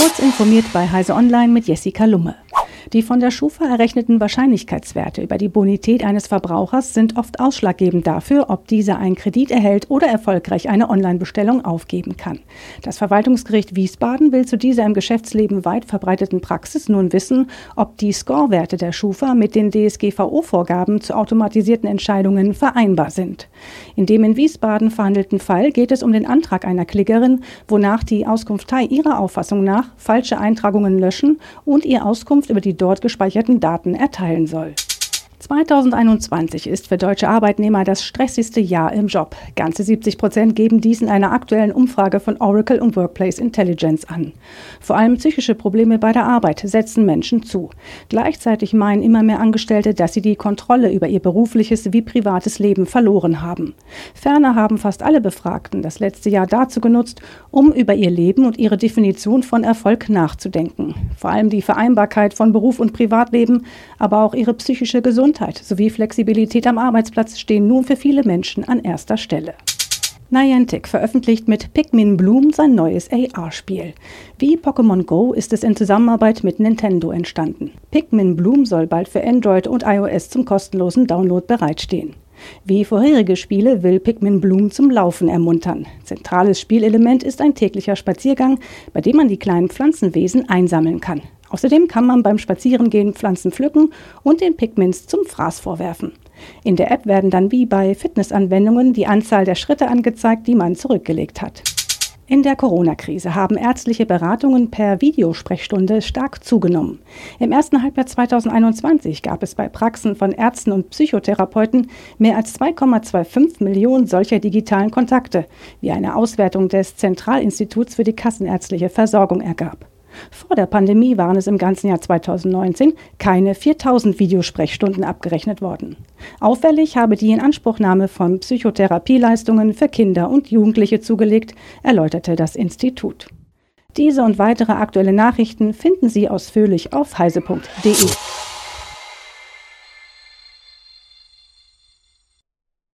Kurz informiert bei Heise Online mit Jessica Lumme. Die von der Schufa errechneten Wahrscheinlichkeitswerte über die Bonität eines Verbrauchers sind oft ausschlaggebend dafür, ob dieser einen Kredit erhält oder erfolgreich eine Online-Bestellung aufgeben kann. Das Verwaltungsgericht Wiesbaden will zu dieser im Geschäftsleben weit verbreiteten Praxis nun wissen, ob die Scorewerte der Schufa mit den DSGVO-Vorgaben zu automatisierten Entscheidungen vereinbar sind. In dem in Wiesbaden verhandelten Fall geht es um den Antrag einer Klickerin, wonach die Auskunftei ihrer Auffassung nach falsche Eintragungen löschen und ihr Auskunft über die dort gespeicherten Daten erteilen soll. 2021 ist für deutsche Arbeitnehmer das stressigste Jahr im Job. Ganze 70 Prozent geben dies in einer aktuellen Umfrage von Oracle und Workplace Intelligence an. Vor allem psychische Probleme bei der Arbeit setzen Menschen zu. Gleichzeitig meinen immer mehr Angestellte, dass sie die Kontrolle über ihr berufliches wie privates Leben verloren haben. Ferner haben fast alle Befragten das letzte Jahr dazu genutzt, um über ihr Leben und ihre Definition von Erfolg nachzudenken. Vor allem die Vereinbarkeit von Beruf und Privatleben, aber auch ihre psychische Gesundheit Gesundheit sowie Flexibilität am Arbeitsplatz stehen nun für viele Menschen an erster Stelle. Niantic veröffentlicht mit Pikmin Bloom sein neues AR-Spiel. Wie Pokémon Go ist es in Zusammenarbeit mit Nintendo entstanden. Pikmin Bloom soll bald für Android und iOS zum kostenlosen Download bereitstehen. Wie vorherige Spiele will Pikmin Bloom zum Laufen ermuntern. Zentrales Spielelement ist ein täglicher Spaziergang, bei dem man die kleinen Pflanzenwesen einsammeln kann. Außerdem kann man beim Spazierengehen Pflanzen pflücken und den Pigments zum Fraß vorwerfen. In der App werden dann wie bei Fitnessanwendungen die Anzahl der Schritte angezeigt, die man zurückgelegt hat. In der Corona-Krise haben ärztliche Beratungen per Videosprechstunde stark zugenommen. Im ersten Halbjahr 2021 gab es bei Praxen von Ärzten und Psychotherapeuten mehr als 2,25 Millionen solcher digitalen Kontakte, wie eine Auswertung des Zentralinstituts für die kassenärztliche Versorgung ergab. Vor der Pandemie waren es im ganzen Jahr 2019 keine 4000 Videosprechstunden abgerechnet worden. Auffällig habe die Inanspruchnahme von Psychotherapieleistungen für Kinder und Jugendliche zugelegt, erläuterte das Institut. Diese und weitere aktuelle Nachrichten finden Sie ausführlich auf heise.de.